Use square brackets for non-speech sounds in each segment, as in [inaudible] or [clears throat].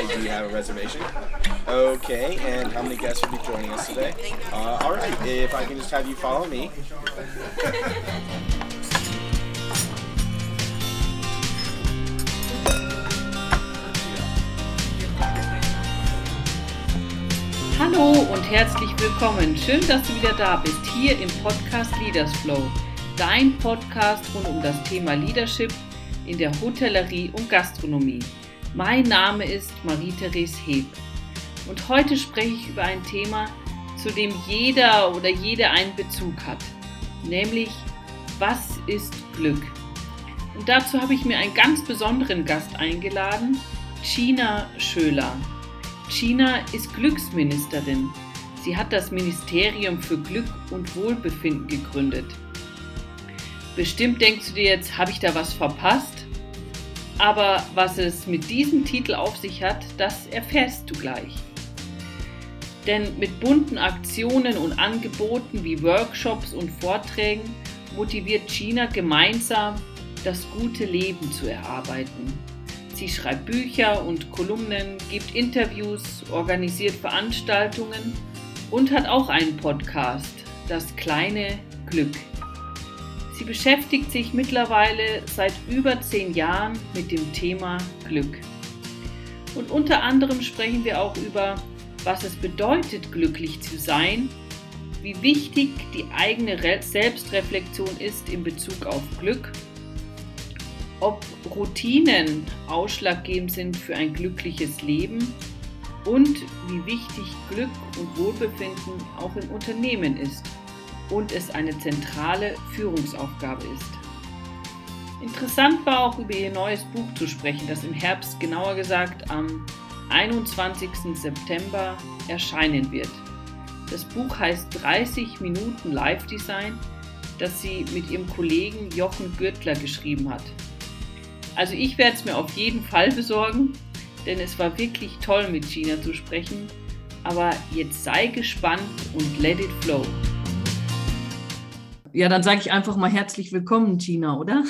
I do have a reservation. Okay, and how many guests will be joining us today? Uh, all right, if I can just have you follow me. Hallo und herzlich willkommen. Schön, dass du wieder da bist, hier im Podcast Leaders Flow. Dein Podcast rund um das Thema Leadership in der Hotellerie und Gastronomie. Mein Name ist Marie-Therese Heb und heute spreche ich über ein Thema, zu dem jeder oder jede einen Bezug hat, nämlich was ist Glück? Und dazu habe ich mir einen ganz besonderen Gast eingeladen, China Schöler. China ist Glücksministerin. Sie hat das Ministerium für Glück und Wohlbefinden gegründet. Bestimmt denkst du dir jetzt, habe ich da was verpasst? Aber was es mit diesem Titel auf sich hat, das erfährst du gleich. Denn mit bunten Aktionen und Angeboten wie Workshops und Vorträgen motiviert China gemeinsam, das gute Leben zu erarbeiten. Sie schreibt Bücher und Kolumnen, gibt Interviews, organisiert Veranstaltungen und hat auch einen Podcast, Das kleine Glück. Sie beschäftigt sich mittlerweile seit über zehn Jahren mit dem Thema Glück. Und unter anderem sprechen wir auch über, was es bedeutet, glücklich zu sein, wie wichtig die eigene Selbstreflexion ist in Bezug auf Glück ob Routinen ausschlaggebend sind für ein glückliches Leben und wie wichtig Glück und Wohlbefinden auch im Unternehmen ist und es eine zentrale Führungsaufgabe ist. Interessant war auch über ihr neues Buch zu sprechen, das im Herbst, genauer gesagt am 21. September erscheinen wird. Das Buch heißt 30 Minuten Live Design, das sie mit ihrem Kollegen Jochen Gürtler geschrieben hat. Also ich werde es mir auf jeden Fall besorgen, denn es war wirklich toll mit Gina zu sprechen. Aber jetzt sei gespannt und let it flow. Ja, dann sage ich einfach mal herzlich willkommen, Gina, oder?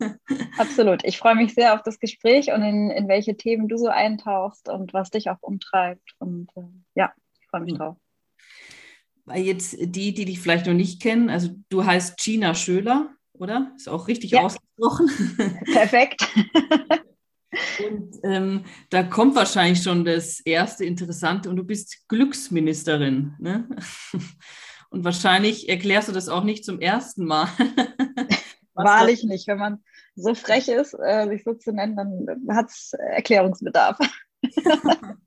[laughs] Absolut. Ich freue mich sehr auf das Gespräch und in, in welche Themen du so eintauchst und was dich auch umtreibt. Und äh, ja, ich freue mich drauf. Weil jetzt die, die dich vielleicht noch nicht kennen, also du heißt Gina Schöler, oder? Ist auch richtig ja. ausgesprochen. [laughs] Perfekt. [laughs] Und ähm, da kommt wahrscheinlich schon das erste Interessante und du bist Glücksministerin. Ne? Und wahrscheinlich erklärst du das auch nicht zum ersten Mal. [laughs] Wahrlich nicht. Wenn man so frech ist, äh, sich so zu nennen, dann hat es Erklärungsbedarf. [laughs]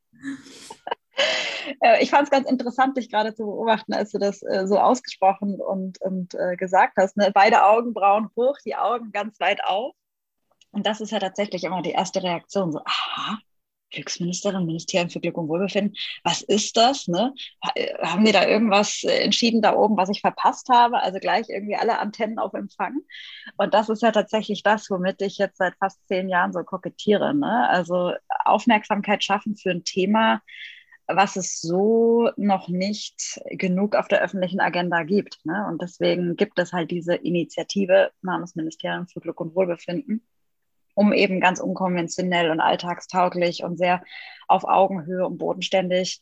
Äh, ich fand es ganz interessant, dich gerade zu beobachten, als du das äh, so ausgesprochen und, und äh, gesagt hast. Ne? Beide Augenbrauen hoch, die Augen ganz weit auf. Und das ist ja tatsächlich immer die erste Reaktion. So, aha, Glücksministerin, Ministerium für Glück und Wohlbefinden, was ist das? Ne? Äh, haben wir da irgendwas äh, entschieden da oben, was ich verpasst habe? Also gleich irgendwie alle Antennen auf Empfang. Und das ist ja tatsächlich das, womit ich jetzt seit fast zehn Jahren so kokettiere. Ne? Also Aufmerksamkeit schaffen für ein Thema, was es so noch nicht genug auf der öffentlichen Agenda gibt. Ne? Und deswegen gibt es halt diese Initiative namens Ministerium für Glück und Wohlbefinden, um eben ganz unkonventionell und alltagstauglich und sehr auf Augenhöhe und bodenständig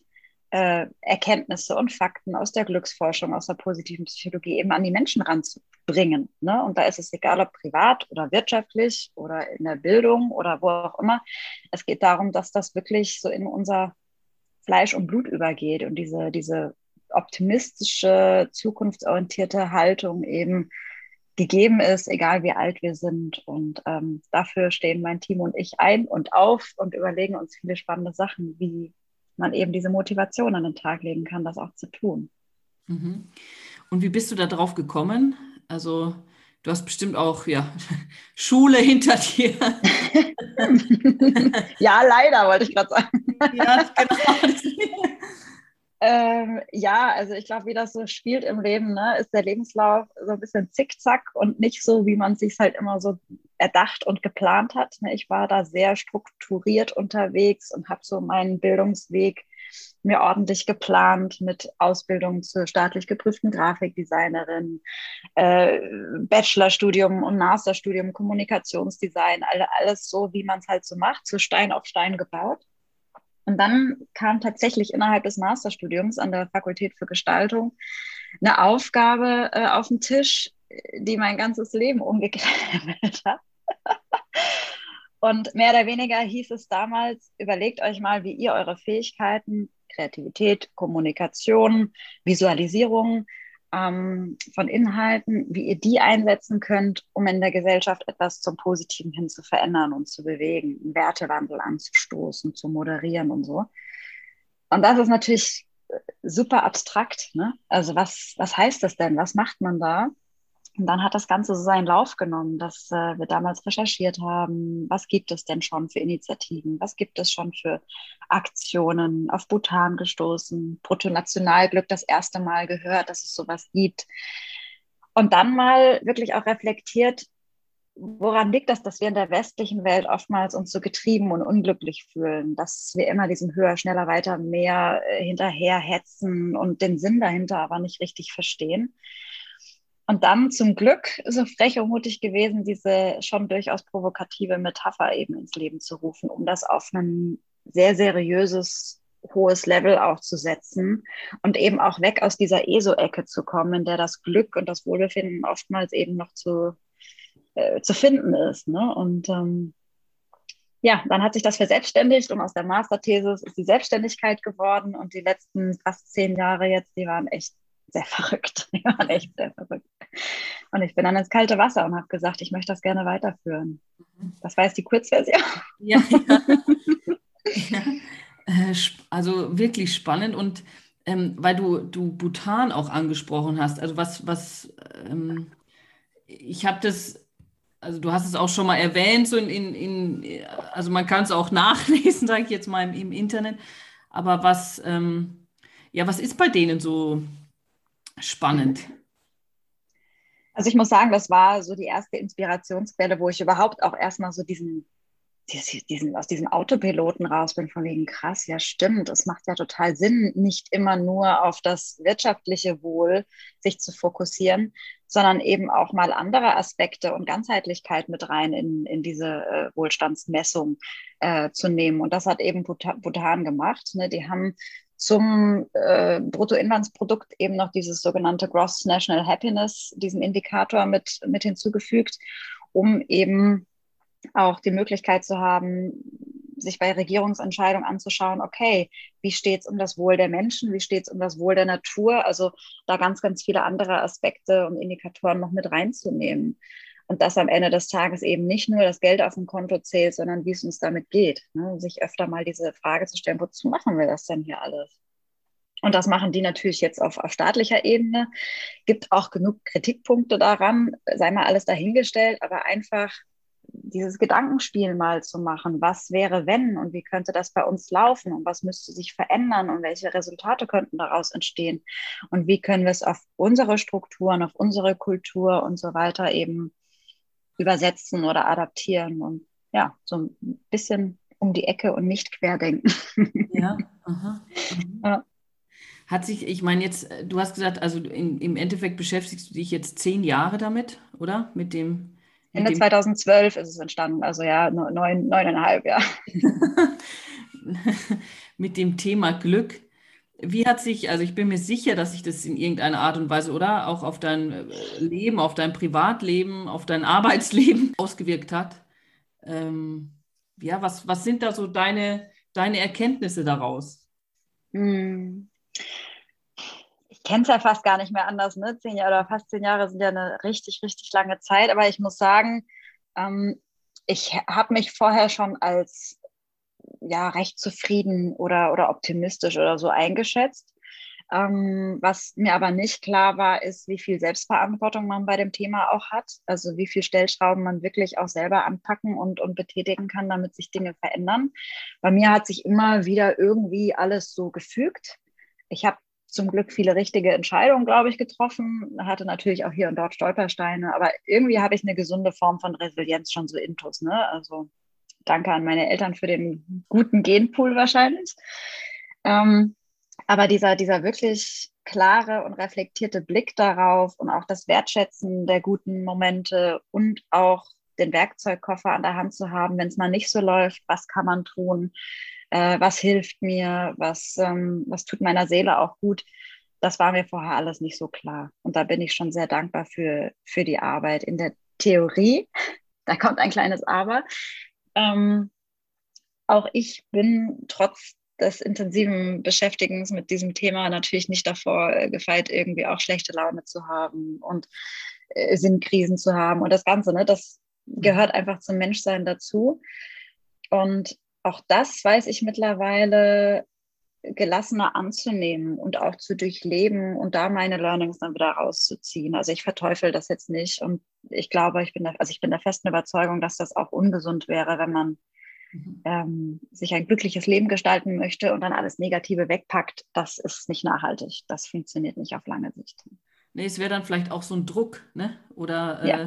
äh, Erkenntnisse und Fakten aus der Glücksforschung, aus der positiven Psychologie eben an die Menschen ranzubringen. Ne? Und da ist es egal, ob privat oder wirtschaftlich oder in der Bildung oder wo auch immer. Es geht darum, dass das wirklich so in unser Fleisch und Blut übergeht und diese, diese optimistische, zukunftsorientierte Haltung eben gegeben ist, egal wie alt wir sind. Und ähm, dafür stehen mein Team und ich ein und auf und überlegen uns viele spannende Sachen, wie man eben diese Motivation an den Tag legen kann, das auch zu tun. Mhm. Und wie bist du da drauf gekommen? Also du hast bestimmt auch ja, [laughs] Schule hinter dir. [laughs] ja, leider, wollte ich gerade sagen. ja, genau. [laughs] ähm, ja, also ich glaube, wie das so spielt im Leben, ne, ist der Lebenslauf so ein bisschen zickzack und nicht so, wie man sich halt immer so erdacht und geplant hat. Ne. Ich war da sehr strukturiert unterwegs und habe so meinen Bildungsweg mir ordentlich geplant mit Ausbildung zur staatlich geprüften Grafikdesignerin, äh, Bachelorstudium und Masterstudium Kommunikationsdesign, alles so, wie man es halt so macht, so Stein auf Stein gebaut. Und dann kam tatsächlich innerhalb des Masterstudiums an der Fakultät für Gestaltung eine Aufgabe äh, auf den Tisch, die mein ganzes Leben umgekrempelt hat. [laughs] Und mehr oder weniger hieß es damals, überlegt euch mal, wie ihr eure Fähigkeiten, Kreativität, Kommunikation, Visualisierung ähm, von Inhalten, wie ihr die einsetzen könnt, um in der Gesellschaft etwas zum Positiven hin zu verändern und zu bewegen, einen Wertewandel anzustoßen, zu moderieren und so. Und das ist natürlich super abstrakt. Ne? Also was, was heißt das denn? Was macht man da? Und dann hat das Ganze so seinen Lauf genommen, dass äh, wir damals recherchiert haben, was gibt es denn schon für Initiativen, was gibt es schon für Aktionen, auf Bhutan gestoßen, Bruttonationalglück das erste Mal gehört, dass es sowas gibt. Und dann mal wirklich auch reflektiert, woran liegt das, dass wir in der westlichen Welt oftmals uns so getrieben und unglücklich fühlen, dass wir immer diesem höher, schneller, weiter, mehr äh, hinterherhetzen und den Sinn dahinter aber nicht richtig verstehen. Und dann zum Glück so frech und mutig gewesen, diese schon durchaus provokative Metapher eben ins Leben zu rufen, um das auf ein sehr seriöses, hohes Level auch zu setzen und eben auch weg aus dieser ESO-Ecke zu kommen, in der das Glück und das Wohlbefinden oftmals eben noch zu, äh, zu finden ist. Ne? Und ähm, ja, dann hat sich das verselbstständigt und aus der Masterthesis ist die Selbstständigkeit geworden und die letzten fast zehn Jahre jetzt, die waren echt sehr [laughs] verrückt. Die waren echt sehr verrückt. Und ich bin dann ins kalte Wasser und habe gesagt, ich möchte das gerne weiterführen. Mhm. Das war jetzt die Kurzversion. Ja, ja. [laughs] ja. Äh, also wirklich spannend und ähm, weil du, du Bhutan auch angesprochen hast, also was, was ähm, ich habe das, also du hast es auch schon mal erwähnt, so in, in, in also man kann es auch [laughs] nachlesen, sage ich jetzt mal im, im Internet, aber was, ähm, ja, was ist bei denen so spannend? Also ich muss sagen, das war so die erste Inspirationsquelle, wo ich überhaupt auch erstmal so diesen, diesen, aus diesem Autopiloten raus bin, von wegen krass, ja stimmt, es macht ja total Sinn, nicht immer nur auf das wirtschaftliche Wohl sich zu fokussieren, sondern eben auch mal andere Aspekte und Ganzheitlichkeit mit rein in, in diese äh, Wohlstandsmessung äh, zu nehmen. Und das hat eben Bhutan gemacht. Ne? Die haben zum äh, Bruttoinlandsprodukt eben noch dieses sogenannte Gross National Happiness, diesen Indikator mit, mit hinzugefügt, um eben auch die Möglichkeit zu haben, sich bei Regierungsentscheidungen anzuschauen, okay, wie steht es um das Wohl der Menschen, wie steht es um das Wohl der Natur, also da ganz, ganz viele andere Aspekte und Indikatoren noch mit reinzunehmen. Und dass am Ende des Tages eben nicht nur das Geld auf dem Konto zählt, sondern wie es uns damit geht. Ne? Sich öfter mal diese Frage zu stellen, wozu machen wir das denn hier alles? Und das machen die natürlich jetzt auf, auf staatlicher Ebene. Gibt auch genug Kritikpunkte daran, sei mal alles dahingestellt, aber einfach dieses Gedankenspiel mal zu machen. Was wäre, wenn und wie könnte das bei uns laufen und was müsste sich verändern und welche Resultate könnten daraus entstehen und wie können wir es auf unsere Strukturen, auf unsere Kultur und so weiter eben übersetzen oder adaptieren und ja, so ein bisschen um die Ecke und nicht querdenken. [laughs] Ja, aha. Mhm. ja. Hat sich, ich meine jetzt, äh, du hast gesagt, also in, im Endeffekt beschäftigst du dich jetzt zehn Jahre damit, oder? Mit dem. Mit Ende dem 2012 ist es entstanden, also ja, neun, neuneinhalb, ja. [laughs] mit dem Thema Glück. Wie hat sich, also ich bin mir sicher, dass sich das in irgendeiner Art und Weise, oder? Auch auf dein äh, Leben, auf dein Privatleben, auf dein [laughs] Arbeitsleben ausgewirkt hat. Ähm, ja, was, was sind da so deine, deine Erkenntnisse daraus? Hm. Ich kenne es ja fast gar nicht mehr anders. Ne? Zehn Jahre oder fast zehn Jahre sind ja eine richtig, richtig lange Zeit. Aber ich muss sagen, ähm, ich habe mich vorher schon als ja, recht zufrieden oder, oder optimistisch oder so eingeschätzt. Ähm, was mir aber nicht klar war, ist, wie viel Selbstverantwortung man bei dem Thema auch hat. Also wie viel Stellschrauben man wirklich auch selber anpacken und, und betätigen kann, damit sich Dinge verändern. Bei mir hat sich immer wieder irgendwie alles so gefügt. Ich habe zum Glück viele richtige Entscheidungen, glaube ich, getroffen. Hatte natürlich auch hier und dort Stolpersteine, aber irgendwie habe ich eine gesunde Form von Resilienz schon so intus. Ne? Also danke an meine Eltern für den guten Genpool wahrscheinlich. Ähm, aber dieser, dieser wirklich klare und reflektierte Blick darauf und auch das Wertschätzen der guten Momente und auch den Werkzeugkoffer an der Hand zu haben, wenn es mal nicht so läuft, was kann man tun? äh, was hilft mir, was, ähm, was tut meiner Seele auch gut. Das war mir vorher alles nicht so klar. Und da bin ich schon sehr dankbar für, für die Arbeit. In der Theorie, [laughs] da kommt ein kleines Aber. Ähm, auch ich bin trotz des intensiven Beschäftigens mit diesem Thema natürlich nicht davor äh, gefeit, irgendwie auch schlechte Laune zu haben und äh, Sinnkrisen zu haben und das Ganze. Ne, das gehört einfach zum Menschsein dazu. Und auch das weiß ich mittlerweile gelassener anzunehmen und auch zu durchleben und da meine Learnings dann wieder rauszuziehen. Also ich verteufel das jetzt nicht und ich glaube, ich bin der, also ich bin der festen Überzeugung, dass das auch ungesund wäre, wenn man mhm. ähm, sich ein glückliches Leben gestalten möchte und dann alles Negative wegpackt. Das ist nicht nachhaltig. Das funktioniert nicht auf lange Sicht. Nee, es wäre dann vielleicht auch so ein Druck, ne? Oder äh, ja.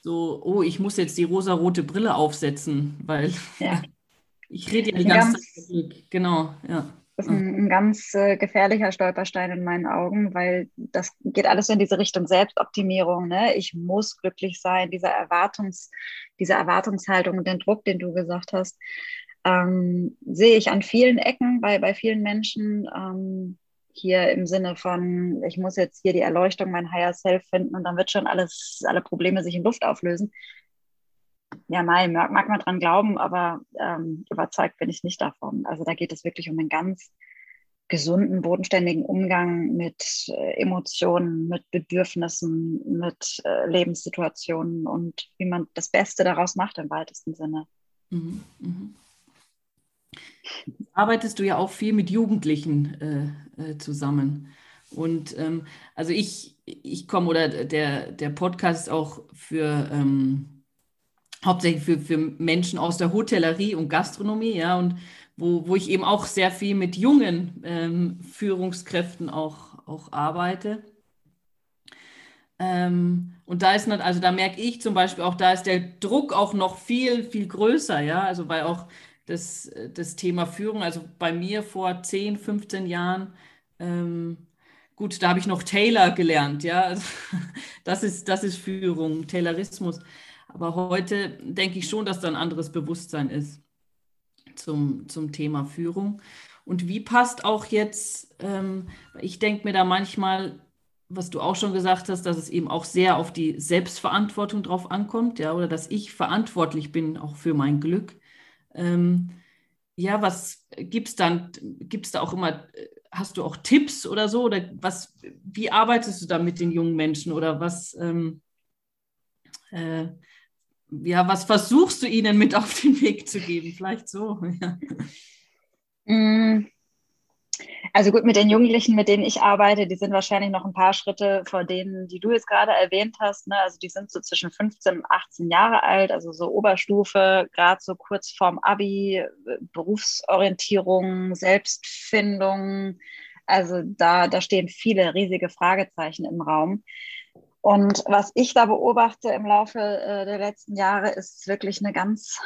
so, oh, ich muss jetzt die rosarote Brille aufsetzen, weil ja. [laughs] ich rede ja die ganze Zeit. Genau, ja. Das ist ein, ein ganz äh, gefährlicher Stolperstein in meinen Augen, weil das geht alles in diese Richtung Selbstoptimierung. Ne? Ich muss glücklich sein, diese, Erwartungs, diese Erwartungshaltung und den Druck, den du gesagt hast, ähm, sehe ich an vielen Ecken bei, bei vielen Menschen. Ähm, hier im Sinne von, ich muss jetzt hier die Erleuchtung, mein Higher Self finden und dann wird schon alles, alle Probleme sich in Luft auflösen ja, nein, mag, mag man dran glauben, aber ähm, überzeugt bin ich nicht davon. Also da geht es wirklich um einen ganz gesunden, bodenständigen Umgang mit äh, Emotionen, mit Bedürfnissen, mit äh, Lebenssituationen und wie man das Beste daraus macht im weitesten Sinne. Mhm, mhm. Arbeitest du ja auch viel mit Jugendlichen äh, äh zusammen. Und ähm, also ich, ich komme oder der, der Podcast auch für ähm, hauptsächlich für, für Menschen aus der Hotellerie und Gastronomie, ja, und wo, wo ich eben auch sehr viel mit jungen ähm, Führungskräften auch, auch arbeite. Ähm, und da ist, also da merke ich zum Beispiel auch, da ist der Druck auch noch viel, viel größer, ja, also weil auch das, das Thema Führung, also bei mir vor 10, 15 Jahren, ähm, gut, da habe ich noch Taylor gelernt, ja, [laughs] das ist, das ist Führung, Taylorismus. Aber heute denke ich schon, dass da ein anderes Bewusstsein ist zum, zum Thema Führung. Und wie passt auch jetzt, ähm, ich denke mir da manchmal, was du auch schon gesagt hast, dass es eben auch sehr auf die Selbstverantwortung drauf ankommt, ja, oder dass ich verantwortlich bin auch für mein Glück. Ähm, ja, was gibt es dann? Gibt es da auch immer, hast du auch Tipps oder so? Oder was, wie arbeitest du da mit den jungen Menschen? Oder was, ähm, äh, ja, was versuchst du ihnen mit auf den Weg zu geben? Vielleicht so. [laughs] Ja. Mm. Also gut, mit den Jugendlichen, mit denen ich arbeite, die sind wahrscheinlich noch ein paar Schritte vor denen, die du jetzt gerade erwähnt hast. Ne? Also die sind so zwischen 15 und 18 Jahre alt, also so Oberstufe, gerade so kurz vorm Abi, Berufsorientierung, Selbstfindung. Also da, da stehen viele riesige Fragezeichen im Raum. Und was ich da beobachte im Laufe äh, der letzten Jahre, ist wirklich eine ganz,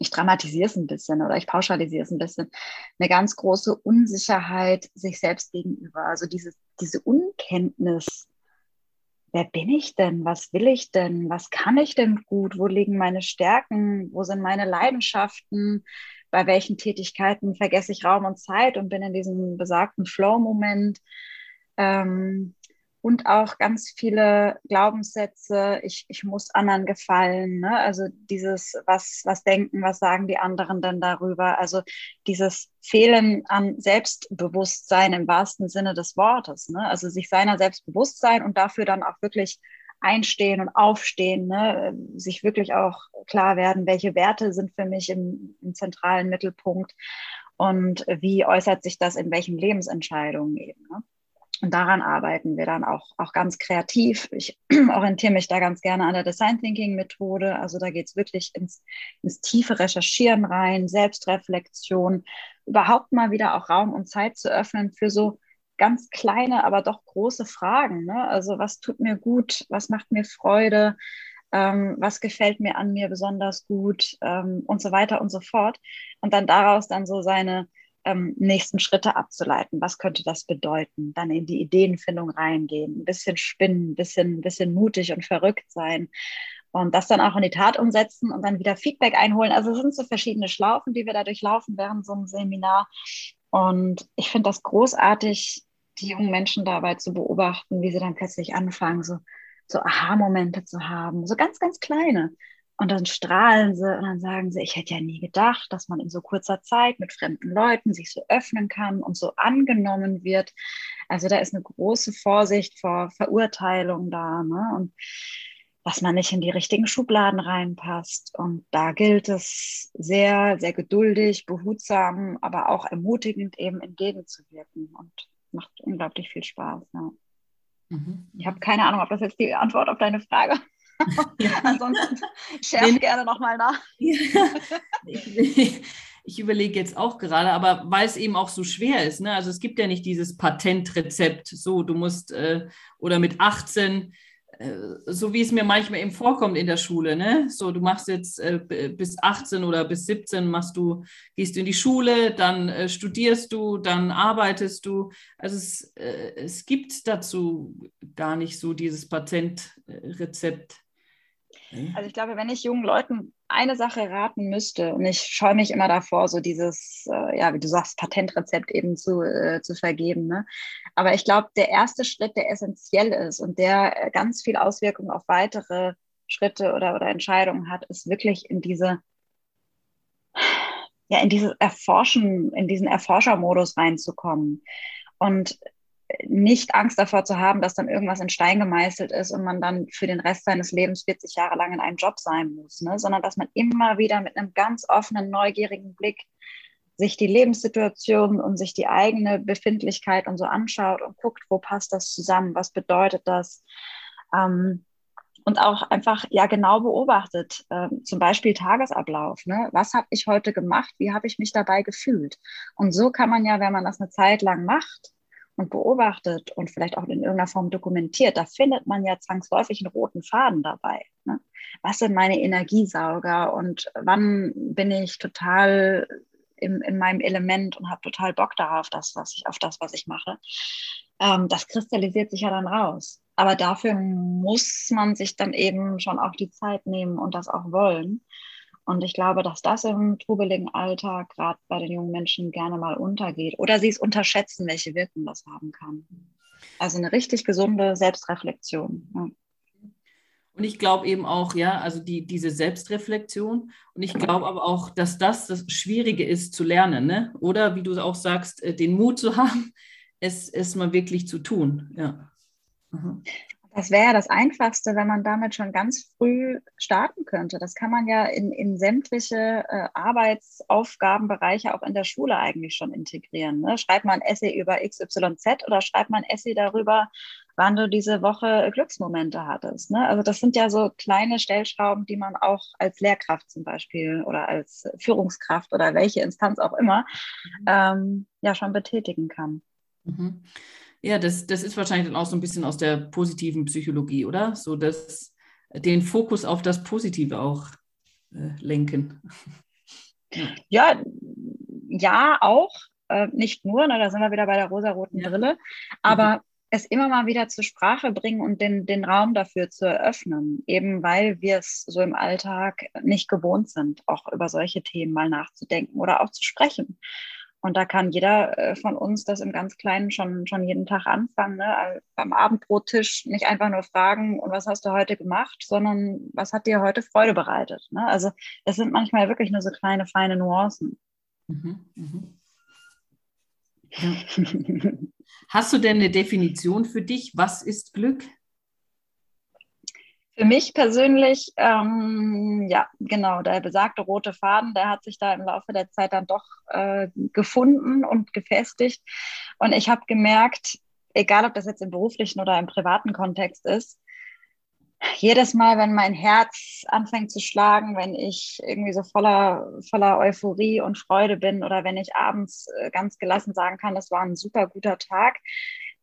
ich dramatisiere es ein bisschen oder ich pauschalisiere es ein bisschen, eine ganz große Unsicherheit sich selbst gegenüber. Also diese, diese Unkenntnis. Wer bin ich denn? Was will ich denn? Was kann ich denn gut? Wo liegen meine Stärken? Wo sind meine Leidenschaften? Bei welchen Tätigkeiten vergesse ich Raum und Zeit und bin in diesem besagten Flow-Moment? Ähm, und auch ganz viele Glaubenssätze, ich, ich muss anderen gefallen. Ne? Also dieses, was, was denken, was sagen die anderen denn darüber? Also dieses Fehlen an Selbstbewusstsein im wahrsten Sinne des Wortes. Ne? Also sich seiner Selbstbewusstsein und dafür dann auch wirklich einstehen und aufstehen, ne? sich wirklich auch klar werden, welche Werte sind für mich im, im zentralen Mittelpunkt und wie äußert sich das in welchen Lebensentscheidungen eben. Ne? Und daran arbeiten wir dann auch, auch ganz kreativ. Ich [clears throat] orientiere mich da ganz gerne an der Design Thinking Methode. Also da geht es wirklich ins, ins tiefe Recherchieren rein, Selbstreflexion, überhaupt mal wieder auch Raum und Zeit zu öffnen für so ganz kleine, aber doch große Fragen. Ne? Also was tut mir gut, was macht mir Freude, ähm, was gefällt mir an mir besonders gut ähm, und so weiter und so fort. Und dann daraus dann so seine ähm, nächsten Schritte abzuleiten. Was könnte das bedeuten? Dann in die Ideenfindung reingehen, ein bisschen spinnen, ein bisschen, ein bisschen mutig und verrückt sein. und das dann auch in die Tat umsetzen und dann wieder Feedback einholen. Also es sind so verschiedene Schlaufen, die wir da durchlaufen während so einem Seminar. Und ich finde das großartig, die jungen Menschen dabei zu beobachten, wie sie dann plötzlich anfangen, so, so Aha-Momente zu haben, so ganz, ganz kleine. Und dann strahlen sie und dann sagen sie, ich hätte ja nie gedacht, dass man in so kurzer Zeit mit fremden Leuten sich so öffnen kann und so angenommen wird. Also da ist eine große Vorsicht vor Verurteilung da. Ne? Und dass man nicht in die richtigen Schubladen reinpasst. Und da gilt es sehr, sehr geduldig, behutsam, aber auch ermutigend eben entgegenzuwirken und macht unglaublich viel Spaß. Ja. Mhm. Ich habe keine Ahnung, ob das jetzt die Antwort auf deine Frage ist. [laughs] Ja. Ansonsten schärf Den, gerne nochmal nach. ich, [laughs] ich überlege jetzt auch gerade, aber weil es eben auch so schwer ist. Ne? Also es gibt ja nicht dieses Patentrezept, so du musst äh, oder mit 18 äh, so wie es mir manchmal eben vorkommt in der Schule, ne? So, du machst jetzt äh, bis 18 oder bis 17 machst du, gehst du in die Schule, dann äh, studierst du, dann arbeitest du. Also es, äh, es gibt dazu gar nicht so dieses Patentrezept. Also ich glaube, wenn ich jungen Leuten eine Sache raten müsste, und ich scheue mich immer davor, so dieses, äh, ja, wie du sagst, Patentrezept eben zu, äh, zu vergeben. Ne? Aber ich glaube, der erste Schritt, der essentiell ist und der äh, ganz viel Auswirkungen auf weitere Schritte oder, oder Entscheidungen hat, ist wirklich in diese, ja, in dieses Erforschen, in diesen Erforschermodus reinzukommen. Und nicht Angst davor zu haben, dass dann irgendwas in Stein gemeißelt ist und man dann für den Rest seines Lebens 40 Jahre lang in einem Job sein muss, ne? sondern dass man immer wieder mit einem ganz offenen, neugierigen Blick sich die Lebenssituation und sich die eigene Befindlichkeit und so anschaut und guckt, wo passt das zusammen, was bedeutet das. Ähm, und auch einfach ja genau beobachtet, äh, zum Beispiel Tagesablauf. Ne? Was habe ich heute gemacht? Wie habe ich mich dabei gefühlt? Und so kann man ja, wenn man das eine Zeit lang macht, und beobachtet und vielleicht auch in irgendeiner Form dokumentiert, da findet man ja zwangsläufig einen roten Faden dabei. Ne? Was sind meine Energiesauger und wann bin ich total im, in meinem Element und habe total Bock darauf, das, was ich, auf das, was ich mache. Ähm, das kristallisiert sich ja dann raus. Aber dafür muss man sich dann eben schon auch die Zeit nehmen und das auch wollen. Und ich glaube, dass das im trubeligen Alltag gerade bei den jungen Menschen gerne mal untergeht oder sie es unterschätzen, welche Wirkung das haben kann. Also eine richtig gesunde Selbstreflexion. Ja. Und ich glaube eben auch, ja, also die, diese Selbstreflexion. Und ich glaube aber auch, dass das das Schwierige ist zu lernen, ne? Oder wie du auch sagst, äh, den Mut zu haben, es, es mal wirklich zu tun. Ja. Mhm. Das wäre ja das Einfachste, wenn man damit schon ganz früh starten könnte. Das kann man ja in, in sämtliche äh, Arbeitsaufgabenbereiche auch in der Schule eigentlich schon integrieren. Ne? Schreibt man ein Essay über XYZ oder schreibt man ein Essay darüber, wann du diese Woche Glücksmomente hattest. Ne? Also das sind ja so kleine Stellschrauben, die man auch als Lehrkraft zum Beispiel oder als Führungskraft oder welche Instanz auch immer mhm. ähm, ja schon betätigen kann. Mhm. Ja, das, das ist wahrscheinlich dann auch so ein bisschen aus der positiven Psychologie, oder? So dass den Fokus auf das Positive auch äh, lenken. [laughs] ja. ja, auch. Äh, nicht nur, ne, da sind wir wieder bei der rosaroten ja. Brille, aber mhm. es immer mal wieder zur Sprache bringen und den, den Raum dafür zu eröffnen, eben weil wir es so im Alltag nicht gewohnt sind, auch über solche Themen mal nachzudenken oder auch zu sprechen. Und da kann jeder äh, von uns das im ganz Kleinen schon, schon jeden Tag anfangen. Ne? Beim Abendbrottisch nicht einfach nur fragen, und was hast du heute gemacht, sondern was hat dir heute Freude bereitet. Ne? Also es sind manchmal wirklich nur so kleine, feine Nuancen. Mhm, mhm. Ja. [laughs] Hast du denn eine Definition für dich? Was ist Glück? Für mich persönlich, ähm, ja, genau, der besagte rote Faden, der hat sich da im Laufe der Zeit dann doch äh, gefunden und gefestigt. Und ich habe gemerkt, egal ob das jetzt im beruflichen oder im privaten Kontext ist, jedes Mal, wenn mein Herz anfängt zu schlagen, wenn ich irgendwie so voller, voller Euphorie und Freude bin oder wenn ich abends äh, ganz gelassen sagen kann, das war ein super guter Tag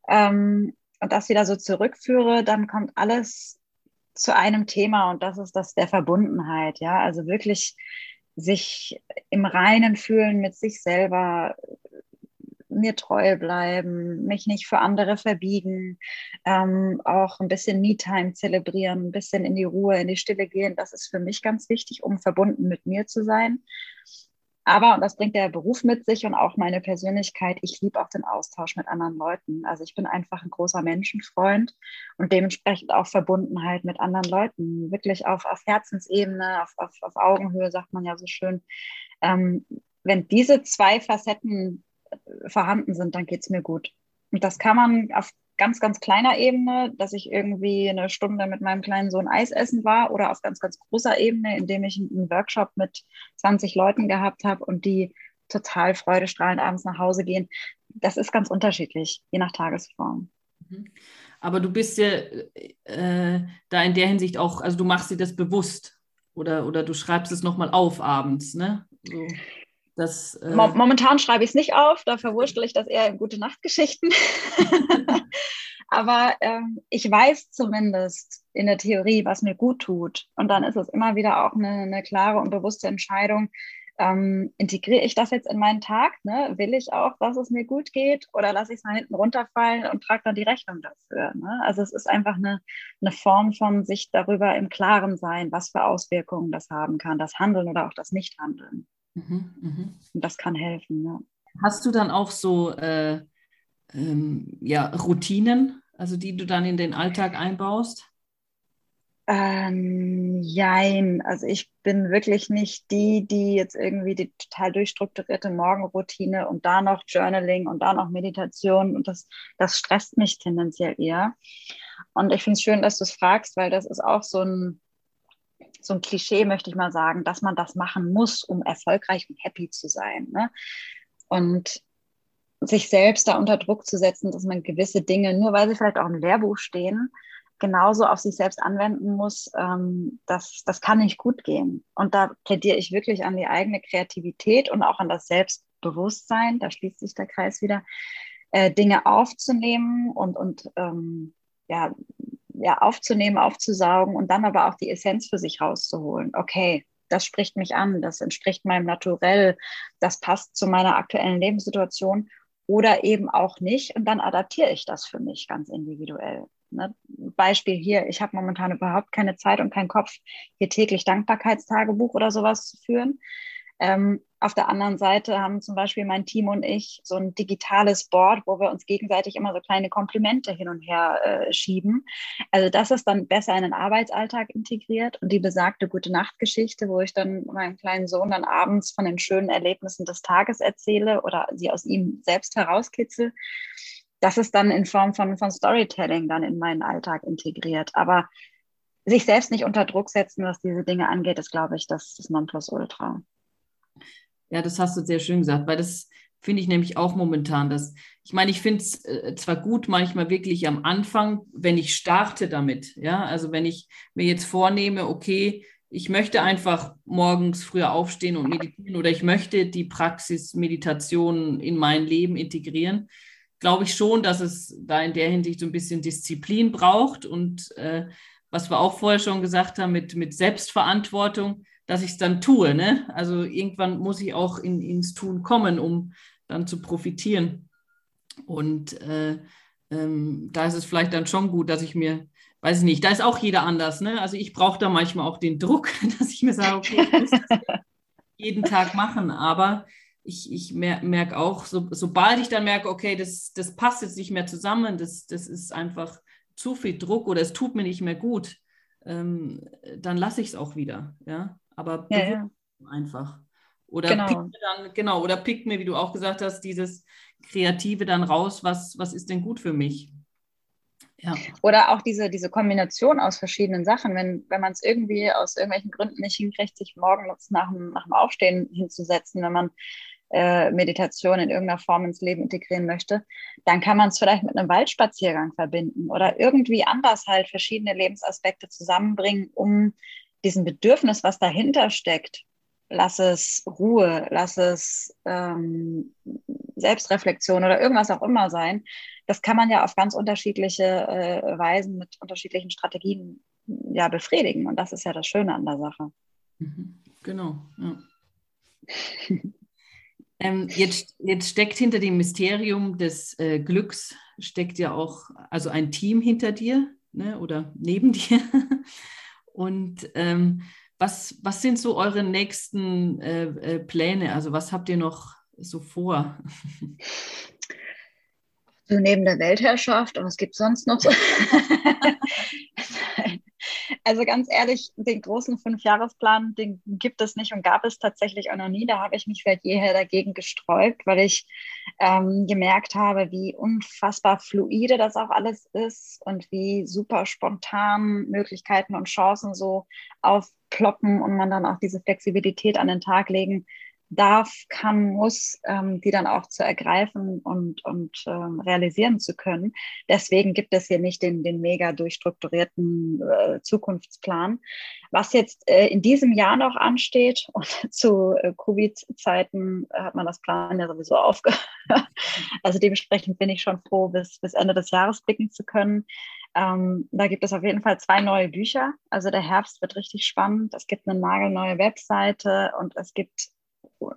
ähm, und das wieder so zurückführe, dann kommt alles zu einem Thema und das ist das der Verbundenheit, ja, also wirklich sich im Reinen fühlen mit sich selber, mir treu bleiben, mich nicht für andere verbiegen, ähm, auch ein bisschen Me-Time zelebrieren, ein bisschen in die Ruhe, in die Stille gehen. Das ist für mich ganz wichtig, um verbunden mit mir zu sein. Aber, und das bringt der Beruf mit sich und auch meine Persönlichkeit, ich liebe auch den Austausch mit anderen Leuten. Also ich bin einfach ein großer Menschenfreund und dementsprechend auch Verbundenheit mit anderen Leuten, wirklich auf, auf Herzensebene, auf, auf, auf Augenhöhe, sagt man ja so schön. Ähm, wenn diese zwei Facetten vorhanden sind, dann geht es mir gut. Und das kann man auf ganz, ganz kleiner Ebene, dass ich irgendwie eine Stunde mit meinem kleinen Sohn Eis essen war oder auf ganz, ganz großer Ebene, indem ich einen Workshop mit 20 Leuten gehabt habe und die total freudestrahlend abends nach Hause gehen. Das ist ganz unterschiedlich, je nach Tagesform. Mhm. Aber du bist ja äh, da in der Hinsicht auch, also du machst dir das bewusst oder, oder du schreibst es nochmal auf abends, ne? So. Das, äh Momentan schreibe ich es nicht auf, da verwurschtel ich das eher in gute Nachtgeschichten. [laughs] [laughs] Aber ähm, ich weiß zumindest in der Theorie, was mir gut tut. Und dann ist es immer wieder auch eine, eine klare und bewusste Entscheidung, ähm, integriere ich das jetzt in meinen Tag? Ne? Will ich auch, dass es mir gut geht? Oder lasse ich es mal hinten runterfallen und trage dann die Rechnung dafür? Ne? Also es ist einfach eine, eine Form von sich darüber im Klaren sein, was für Auswirkungen das haben kann, das Handeln oder auch das Nichthandeln. Mhm, mh. Und das kann helfen. Ja. Hast du dann auch so äh, ähm, ja, Routinen, also die du dann in den Alltag einbaust? Ähm, jein, also ich bin wirklich nicht die, die jetzt irgendwie die total durchstrukturierte Morgenroutine und da noch Journaling und da noch Meditation und das, das stresst mich tendenziell eher. Und ich finde es schön, dass du es fragst, weil das ist auch so ein, so ein Klischee, möchte ich mal sagen, dass man das machen muss, um erfolgreich und happy zu sein. Ne? Und sich selbst da unter Druck zu setzen, dass man gewisse Dinge, nur weil sie vielleicht auch im Lehrbuch stehen, genauso auf sich selbst anwenden muss, ähm, das, das kann nicht gut gehen. Und da plädiere ich wirklich an die eigene Kreativität und auch an das Selbstbewusstsein, da schließt sich der Kreis wieder, äh, Dinge aufzunehmen und, und ähm, ja, ja, aufzunehmen, aufzusaugen und dann aber auch die Essenz für sich rauszuholen. Okay, das spricht mich an, das entspricht meinem Naturell, das passt zu meiner aktuellen Lebenssituation oder eben auch nicht. Und dann adaptiere ich das für mich ganz individuell. Ne? Beispiel hier, ich habe momentan überhaupt keine Zeit und keinen Kopf, hier täglich Dankbarkeitstagebuch oder sowas zu führen. Ähm, auf der anderen Seite haben zum Beispiel mein Team und ich so ein digitales Board, wo wir uns gegenseitig immer so kleine Komplimente hin und her äh, schieben. Also das ist dann besser in den Arbeitsalltag integriert und die besagte gute Nachtgeschichte, wo ich dann meinem kleinen Sohn dann abends von den schönen Erlebnissen des Tages erzähle oder sie aus ihm selbst herauskitzel. Das ist dann in Form von, von Storytelling dann in meinen Alltag integriert. Aber sich selbst nicht unter Druck setzen, was diese Dinge angeht, ist, glaube ich, das, das Nonplusultra. Ja, das hast du sehr schön gesagt, weil das finde ich nämlich auch momentan, dass ich meine, ich finde es äh, zwar gut, manchmal wirklich am Anfang, wenn ich starte damit, ja, also wenn ich mir jetzt vornehme, okay, ich möchte einfach morgens früher aufstehen und meditieren oder ich möchte die Praxis Meditation in mein Leben integrieren, glaube ich schon, dass es da in der Hinsicht so ein bisschen Disziplin braucht und äh, was wir auch vorher schon gesagt haben mit, mit Selbstverantwortung, dass ich es dann tue. Ne? Also irgendwann muss ich auch in, ins Tun kommen, um dann zu profitieren. Und äh, ähm, da ist es vielleicht dann schon gut, dass ich mir, weiß ich nicht, da ist auch jeder anders. Ne? Also ich brauche da manchmal auch den Druck, [laughs] dass ich mir sage, okay, ich muss das [laughs] jeden Tag machen. Aber ich, ich mer merke auch, so, sobald ich dann merke, okay, das, das passt jetzt nicht mehr zusammen, das, das ist einfach zu viel Druck oder es tut mir nicht mehr gut, ähm, dann lasse ich es auch wieder. Ja? Aber ja, ja. einfach. Oder genau. pick mir dann, genau, oder pick mir, wie du auch gesagt hast, dieses Kreative dann raus, was, was ist denn gut für mich? Ja. Oder auch diese, diese Kombination aus verschiedenen Sachen, wenn, wenn man es irgendwie aus irgendwelchen Gründen nicht hinkriegt, sich morgens nach dem, nach dem Aufstehen hinzusetzen, wenn man äh, Meditation in irgendeiner Form ins Leben integrieren möchte, dann kann man es vielleicht mit einem Waldspaziergang verbinden oder irgendwie anders halt verschiedene Lebensaspekte zusammenbringen, um diesem Bedürfnis, was dahinter steckt, lass es Ruhe, lass es ähm, Selbstreflexion oder irgendwas auch immer sein, das kann man ja auf ganz unterschiedliche äh, Weisen mit unterschiedlichen Strategien ja befriedigen. Und das ist ja das Schöne an der Sache. Mhm. Genau. Ja. [laughs] Ähm, jetzt, jetzt steckt hinter dem Mysterium des äh, Glücks, steckt ja auch also ein Team hinter dir ne, oder neben [laughs] dir. Und ähm, was, was sind so eure nächsten äh, äh, Pläne? Also was habt ihr noch so vor? So neben der Weltherrschaft und was gibt es sonst noch? [laughs] [laughs] Also ganz ehrlich, den großen Fünfjahresplan, den gibt es nicht und gab es tatsächlich auch noch nie. Da habe ich mich seit jeher dagegen gesträubt, weil ich ähm, gemerkt habe, wie unfassbar fluide das auch alles ist und wie super spontan Möglichkeiten und Chancen so aufploppen und man dann auch diese Flexibilität an den Tag legen darf, kann, muss, ähm, die dann auch zu ergreifen und, und ähm, realisieren zu können. Deswegen gibt es hier nicht den, den mega durchstrukturierten äh, Zukunftsplan. Was jetzt äh, in diesem Jahr noch ansteht [laughs] und zu äh, Covid-Zeiten hat man das Plan ja sowieso aufgehört. [laughs] also dementsprechend bin ich schon froh, bis, bis Ende des Jahres blicken zu können. Ähm, da gibt es auf jeden Fall zwei neue Bücher. Also der Herbst wird richtig spannend. Es gibt eine nagelneue Webseite und es gibt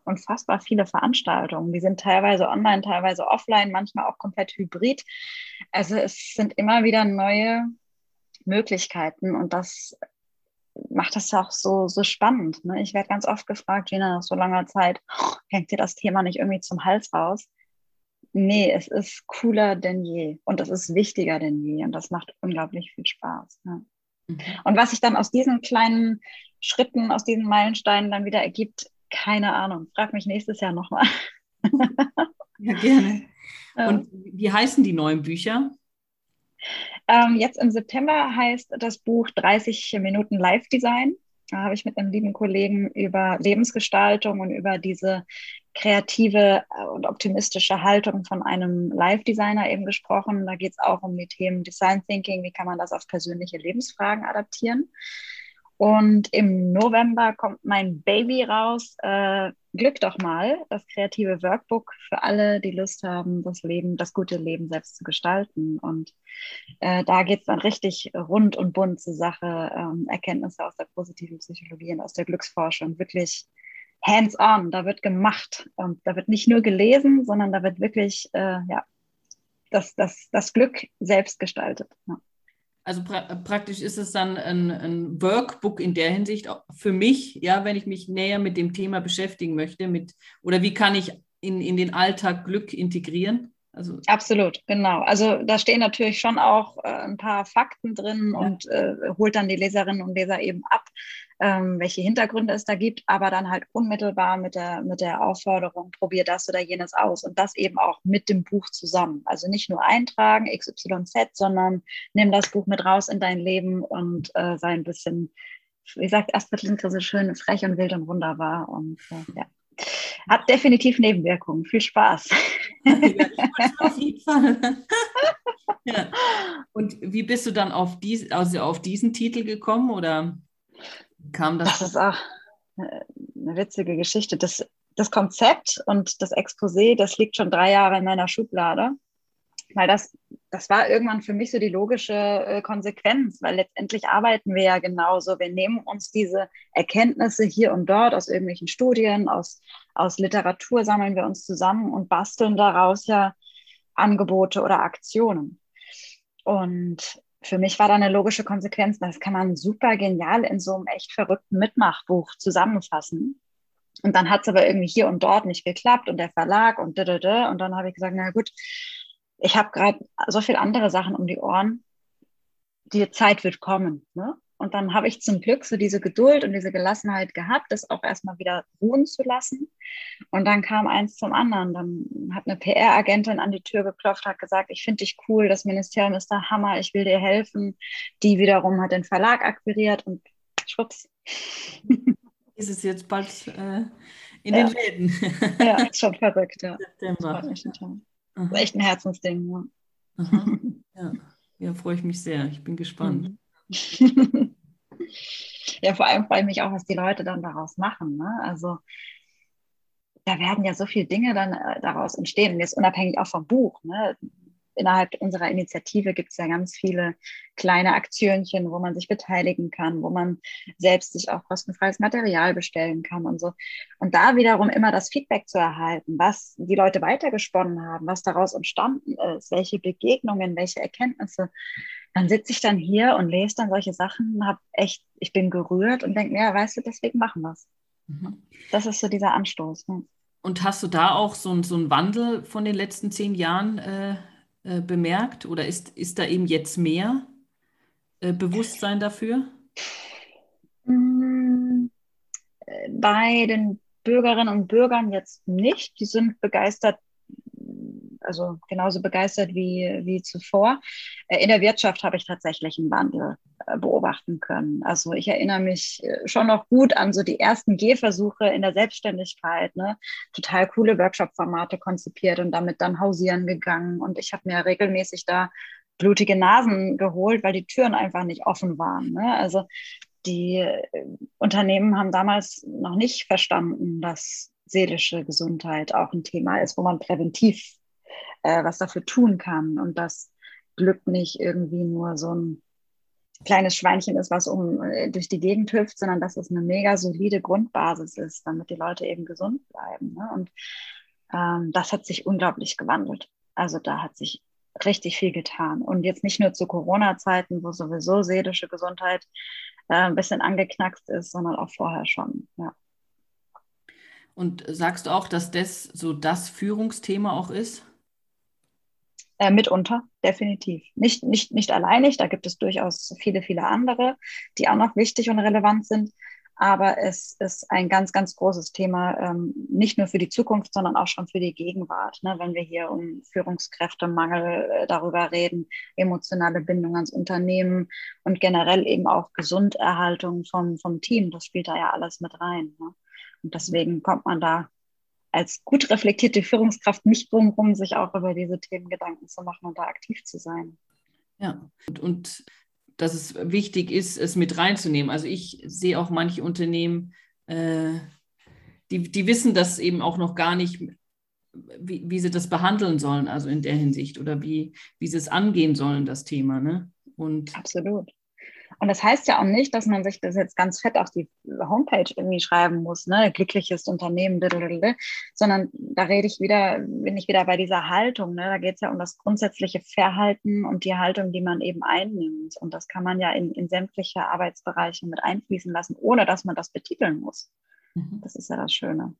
unfassbar viele Veranstaltungen. Die sind teilweise online, teilweise offline, manchmal auch komplett hybrid. Also es sind immer wieder neue Möglichkeiten und das macht das auch so, so spannend. Ne? Ich werde ganz oft gefragt, Gina, nach so langer Zeit, hängt dir das Thema nicht irgendwie zum Hals raus? Nee, es ist cooler denn je und es ist wichtiger denn je und das macht unglaublich viel Spaß. Ne? Und was sich dann aus diesen kleinen Schritten, aus diesen Meilensteinen dann wieder ergibt, keine Ahnung. Frag mich nächstes Jahr nochmal. [laughs] ja, gerne. [laughs] Und wie heißen die neuen Bücher? Ähm, jetzt im September heißt das Buch 30 Minuten Live-Design. Da habe ich mit einem lieben Kollegen über Lebensgestaltung und über diese kreative und optimistische Haltung von einem Live-Designer eben gesprochen. Da geht es auch um die Themen Design Thinking, wie kann man das auf persönliche Lebensfragen adaptieren. Und im November kommt mein Baby raus. Äh, Glück doch mal, das kreative Workbook für alle, die Lust haben, das Leben, das gute Leben selbst zu gestalten. Und äh, da geht es dann richtig rund und bunt zur Sache. Ähm, Erkenntnisse aus der positiven Psychologie und aus der Glücksforschung. Wirklich hands-on, da wird gemacht. Und da wird nicht nur gelesen, sondern da wird wirklich äh, ja, das, das, das Glück selbst gestaltet. Ja. Also pra praktisch ist es dann ein, ein, Workbook in der Hinsicht für mich, ja, wenn ich mich näher mit dem Thema beschäftigen möchte, mit oder wie kann ich in, in den Alltag Glück integrieren? Also Absolut, genau. Also da stehen natürlich schon auch äh, ein paar Fakten drin ja. und äh, holt dann die Leserinnen und Leser eben ab, ähm, welche Hintergründe es da gibt, aber dann halt unmittelbar mit der, mit der Aufforderung, probier das oder jenes aus und das eben auch mit dem Buch zusammen. Also nicht nur eintragen, XYZ, sondern nimm das Buch mit raus in dein Leben und äh, sei ein bisschen, wie sagt Astrid Lindgren so schön, frech und wild und wunderbar und äh, ja. Hat definitiv Nebenwirkungen. Viel Spaß. Ja. [laughs] Und wie bist du dann auf, dies, also auf diesen Titel gekommen oder kam das? Das ist auch eine witzige Geschichte. Das, das Konzept und das Exposé, das liegt schon drei Jahre in meiner Schublade weil das, das war irgendwann für mich so die logische äh, Konsequenz, weil letztendlich arbeiten wir ja genauso. Wir nehmen uns diese Erkenntnisse hier und dort aus irgendwelchen Studien, aus, aus Literatur sammeln wir uns zusammen und basteln daraus ja Angebote oder Aktionen. Und für mich war da eine logische Konsequenz, das kann man super genial in so einem echt verrückten Mitmachbuch zusammenfassen. Und dann hat es aber irgendwie hier und dort nicht geklappt und der Verlag und da, da, da. Und dann habe ich gesagt, na gut, ich habe gerade so viele andere Sachen um die Ohren. Die Zeit wird kommen. Ne? Und dann habe ich zum Glück so diese Geduld und diese Gelassenheit gehabt, das auch erstmal wieder ruhen zu lassen. Und dann kam eins zum anderen. Dann hat eine PR-Agentin an die Tür geklopft, hat gesagt, ich finde dich cool, das Ministerium ist der Hammer, ich will dir helfen. Die wiederum hat den Verlag akquiriert und schwupps. [laughs] Ist es jetzt bald äh, in ja. den Läden? [laughs] ja, ist schon verrückt, ja. September. Das ist echt ein Herzensding. Ja. [laughs] ja. ja, freue ich mich sehr. Ich bin gespannt. Mhm. [laughs] ja, vor allem freue ich mich auch, was die Leute dann daraus machen. Ne? Also da werden ja so viele Dinge dann äh, daraus entstehen. Und jetzt unabhängig auch vom Buch. Ne? Innerhalb unserer Initiative gibt es ja ganz viele kleine Aktionchen, wo man sich beteiligen kann, wo man selbst sich auch kostenfreies Material bestellen kann und so. Und da wiederum immer das Feedback zu erhalten, was die Leute weitergesponnen haben, was daraus entstanden ist, welche Begegnungen, welche Erkenntnisse. Dann sitze ich dann hier und lese dann solche Sachen, habe echt, ich bin gerührt und denke, ja, weißt du, deswegen machen wir es. Mhm. Das ist so dieser Anstoß. Ne? Und hast du da auch so, so einen Wandel von den letzten zehn Jahren äh, äh, bemerkt? Oder ist, ist da eben jetzt mehr äh, Bewusstsein dafür? Mm, bei den Bürgerinnen und Bürgern jetzt nicht. Die sind begeistert also genauso begeistert wie, wie zuvor. Äh, in der Wirtschaft habe ich tatsächlich einen Wandel äh, beobachten können. Also ich erinnere mich äh, schon noch gut an so die ersten Gehversuche in der Selbstständigkeit. Ne? Total coole Workshop-Formate konzipiert und damit dann hausieren gegangen. Und ich habe mir regelmäßig da blutige Nasen geholt, weil die Türen einfach nicht offen waren. Ne? Also die Unternehmen haben damals noch nicht verstanden, dass seelische Gesundheit auch ein Thema ist, wo man präventiv äh, was dafür tun kann und dass Glück nicht irgendwie nur so ein kleines Schweinchen ist, was um äh, durch die Gegend hüpft, sondern dass es eine mega solide Grundbasis ist, damit die Leute eben gesund bleiben. Ne? Und ähm, das hat sich unglaublich gewandelt. Also da hat sich richtig viel getan. Und jetzt nicht nur zu Corona-Zeiten, wo sowieso seelische Gesundheit äh, ein bisschen angeknackst ist, sondern auch vorher schon. Ja. Und sagst du auch, dass das so das Führungsthema auch ist? Äh, mitunter, definitiv. Nicht, nicht, nicht alleinig, da gibt es durchaus viele, viele andere, die auch noch wichtig und relevant sind. Aber es ist ein ganz, ganz großes Thema, ähm, nicht nur für die Zukunft, sondern auch schon für die Gegenwart. Ne? Wenn wir hier um Führungskräftemangel äh, darüber reden, emotionale Bindung ans Unternehmen und generell eben auch Gesunderhaltung vom, vom Team, das spielt da ja alles mit rein. Ne? Und deswegen kommt man da als gut reflektierte Führungskraft nicht drum rum, sich auch über diese Themen Gedanken zu machen und da aktiv zu sein. Ja, und, und dass es wichtig ist, es mit reinzunehmen. Also ich sehe auch manche Unternehmen, äh, die, die wissen das eben auch noch gar nicht, wie, wie sie das behandeln sollen, also in der Hinsicht, oder wie, wie sie es angehen sollen, das Thema. Ne? Und Absolut. Und das heißt ja auch nicht, dass man sich das jetzt ganz fett auf die Homepage irgendwie schreiben muss, ne, glückliches Unternehmen, sondern da rede ich wieder, bin ich wieder bei dieser Haltung. Ne? Da geht es ja um das grundsätzliche Verhalten und die Haltung, die man eben einnimmt. Und das kann man ja in, in sämtliche Arbeitsbereiche mit einfließen lassen, ohne dass man das betiteln muss. Mhm. Das ist ja das Schöne.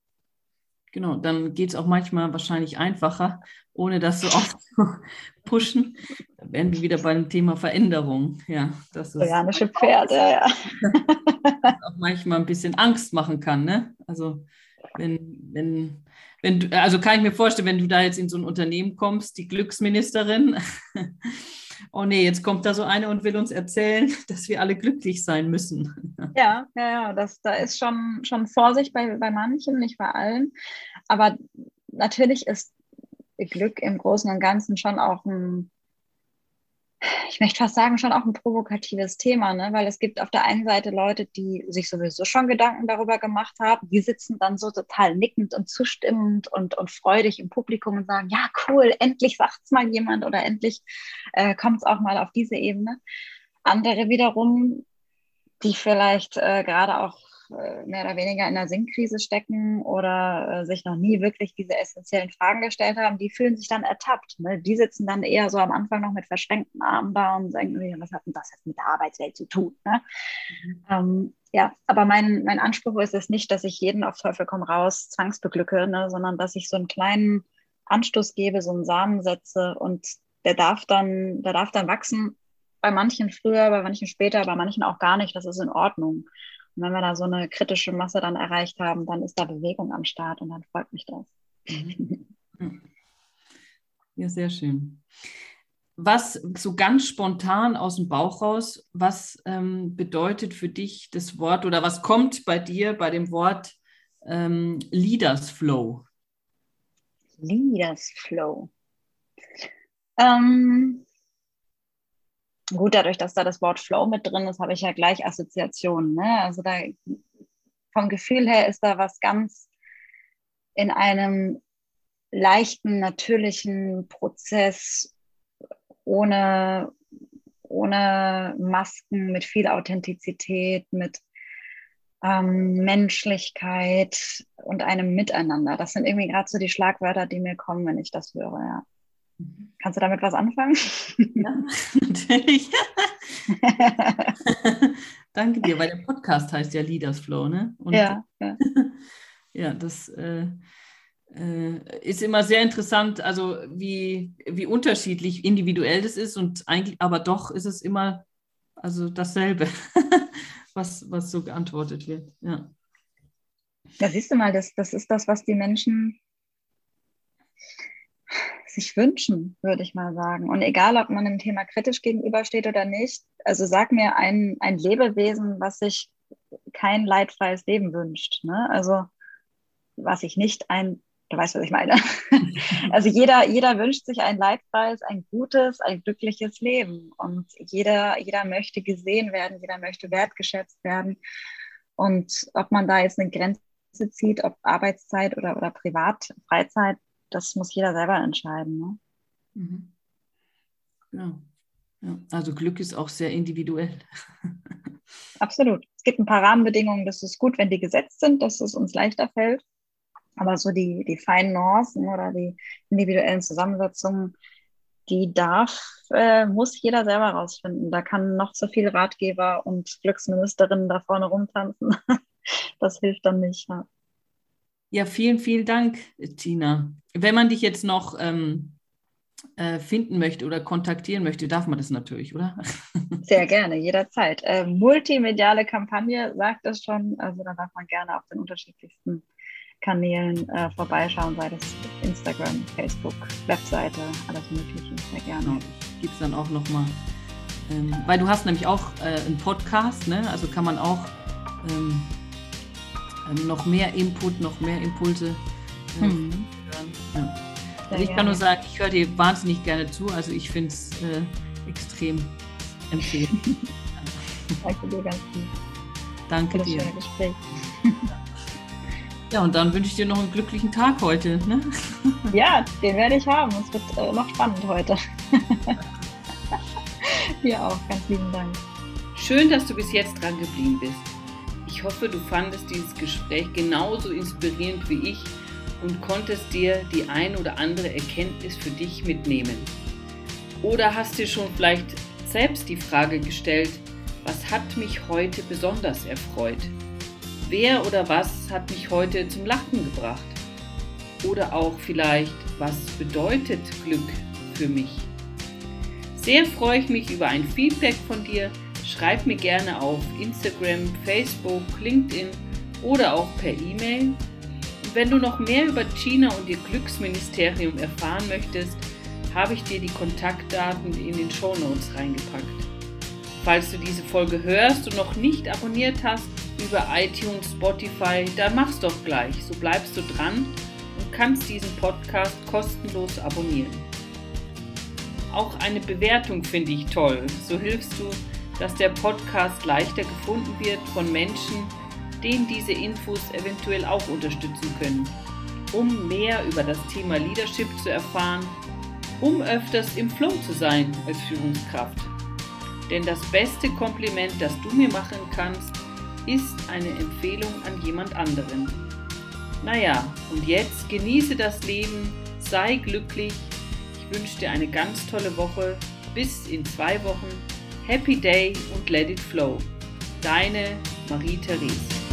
Genau, dann geht es auch manchmal wahrscheinlich einfacher, ohne das so [laughs] oft zu pushen. Da wären wir wieder beim Thema Veränderung. Ja, das ist Trojanische Pferde, ja. [laughs] auch manchmal ein bisschen Angst machen kann. Ne? Also wenn, wenn, wenn du, also kann ich mir vorstellen, wenn du da jetzt in so ein Unternehmen kommst, die Glücksministerin, oh nee, jetzt kommt da so eine und will uns erzählen, [laughs] dass wir alle glücklich sein müssen. Ja, ja, ja, das, da ist schon, schon Vorsicht bei, bei manchen, nicht bei allen. Aber natürlich ist Glück im Großen und Ganzen schon auch ein, ich möchte fast sagen, schon auch ein provokatives Thema, ne? weil es gibt auf der einen Seite Leute, die sich sowieso schon Gedanken darüber gemacht haben, die sitzen dann so total nickend und zustimmend und, und freudig im Publikum und sagen, ja, cool, endlich sagt es mal jemand oder endlich äh, kommt es auch mal auf diese Ebene. Andere wiederum, die vielleicht äh, gerade auch mehr oder weniger in der Sinnkrise stecken oder äh, sich noch nie wirklich diese essentiellen Fragen gestellt haben, die fühlen sich dann ertappt. Ne? Die sitzen dann eher so am Anfang noch mit verschränkten Armen da und sagen, was hat denn das jetzt mit der Arbeitswelt zu tun? Ne? Mhm. Ähm, ja, aber mein, mein Anspruch ist es nicht, dass ich jeden auf Teufel komm raus zwangsbeglücke, ne? sondern dass ich so einen kleinen Anstoß gebe, so einen Samen setze und der darf dann, der darf dann wachsen. Bei manchen früher, bei manchen später, bei manchen auch gar nicht. Das ist in Ordnung. Und wenn wir da so eine kritische Masse dann erreicht haben, dann ist da Bewegung am Start und dann freut mich das. Mhm. Ja, sehr schön. Was so ganz spontan aus dem Bauch raus, was ähm, bedeutet für dich das Wort oder was kommt bei dir bei dem Wort ähm, Leaders Flow? Leaders Flow. Ähm, gut, dadurch, dass da das Wort Flow mit drin ist, habe ich ja gleich Assoziationen. Ne? Also da vom Gefühl her ist da was ganz in einem leichten, natürlichen Prozess ohne, ohne Masken, mit viel Authentizität, mit ähm, Menschlichkeit und einem Miteinander. Das sind irgendwie gerade so die Schlagwörter, die mir kommen, wenn ich das höre, ja. Kannst du damit was anfangen? Ja, [laughs] natürlich. [laughs] Danke dir, weil der Podcast heißt ja Leaders Flow, ne? Und ja, ja. [laughs] ja, das äh, äh, ist immer sehr interessant, also wie, wie unterschiedlich individuell das ist und eigentlich, aber doch ist es immer also dasselbe, was, was so geantwortet wird. Ja. Da siehst du mal, das, das ist das, was die Menschen sich wünschen, würde ich mal sagen. Und egal, ob man dem Thema kritisch gegenübersteht oder nicht, also sag mir ein, ein Lebewesen, was sich kein leidfreies Leben wünscht. Ne? Also was ich nicht ein, du weißt, was ich meine. [laughs] also jeder, jeder wünscht sich ein leidfreies, ein gutes, ein glückliches Leben. Und jeder, jeder möchte gesehen werden, jeder möchte wertgeschätzt werden. Und ob man da jetzt eine Grenze zieht, ob Arbeitszeit oder, oder Privat, Freizeit, das muss jeder selber entscheiden. Ne? Mhm. Ja. ja. Also Glück ist auch sehr individuell. [laughs] Absolut. Es gibt ein paar Rahmenbedingungen, das ist gut, wenn die gesetzt sind, dass es uns leichter fällt. Aber so die, die feinen Nuancen oder die individuellen Zusammensetzungen, die darf, äh, muss jeder selber rausfinden. Da kann noch so viel Ratgeber und Glücksministerinnen da vorne rumtanzen. [laughs] das hilft dann nicht. Ja. Ja, vielen, vielen Dank, Tina. Wenn man dich jetzt noch ähm, äh, finden möchte oder kontaktieren möchte, darf man das natürlich, oder? [laughs] Sehr gerne, jederzeit. Äh, multimediale Kampagne sagt es schon, also da darf man gerne auf den unterschiedlichsten Kanälen äh, vorbeischauen, sei das Instagram, Facebook, Webseite, alles Mögliche, sehr gerne. Genau. Gibt es dann auch nochmal, ähm, weil du hast nämlich auch äh, einen Podcast, ne? also kann man auch ähm, noch mehr Input, noch mehr Impulse äh, hm. hören. Ja. Also ich kann nur sagen, ich höre dir wahnsinnig gerne zu. Also ich finde es äh, extrem empfehlend. [laughs] Danke dir ganz viel. Danke dir. Gespräch. [laughs] Ja, und dann wünsche ich dir noch einen glücklichen Tag heute. Ne? [laughs] Ja, den werde ich haben. Es wird äh, noch spannend heute. Dir auch, ganz lieben Dank. Schön, dass du bis jetzt dran geblieben bist. Ich hoffe, du fandest dieses Gespräch genauso inspirierend wie ich und konntest dir die ein oder andere Erkenntnis für dich mitnehmen. Oder hast dir schon vielleicht selbst die Frage gestellt, was hat mich heute besonders erfreut? Wer oder was hat mich heute zum Lachen gebracht? Oder auch vielleicht, was bedeutet Glück für mich? Sehr freue ich mich über ein Feedback von dir Schreib mir gerne auf Instagram, Facebook, LinkedIn oder auch per E-Mail. Und wenn du noch mehr über China und ihr Glücksministerium erfahren möchtest, habe ich dir die Kontaktdaten in den Show Notes reingepackt. Falls du diese Folge hörst und noch nicht abonniert hast über iTunes, Spotify, dann mach's doch gleich. So bleibst du dran und kannst diesen Podcast kostenlos abonnieren. Auch eine Bewertung finde ich toll. So hilfst du dass der Podcast leichter gefunden wird von Menschen, denen diese Infos eventuell auch unterstützen können, um mehr über das Thema Leadership zu erfahren, um öfters im Flow zu sein als Führungskraft. Denn das beste Kompliment, das du mir machen kannst, ist eine Empfehlung an jemand anderen. Naja, und jetzt genieße das Leben, sei glücklich. Ich wünsche dir eine ganz tolle Woche. Bis in zwei Wochen Happy Day und Let It Flow. Deine Marie-Therese.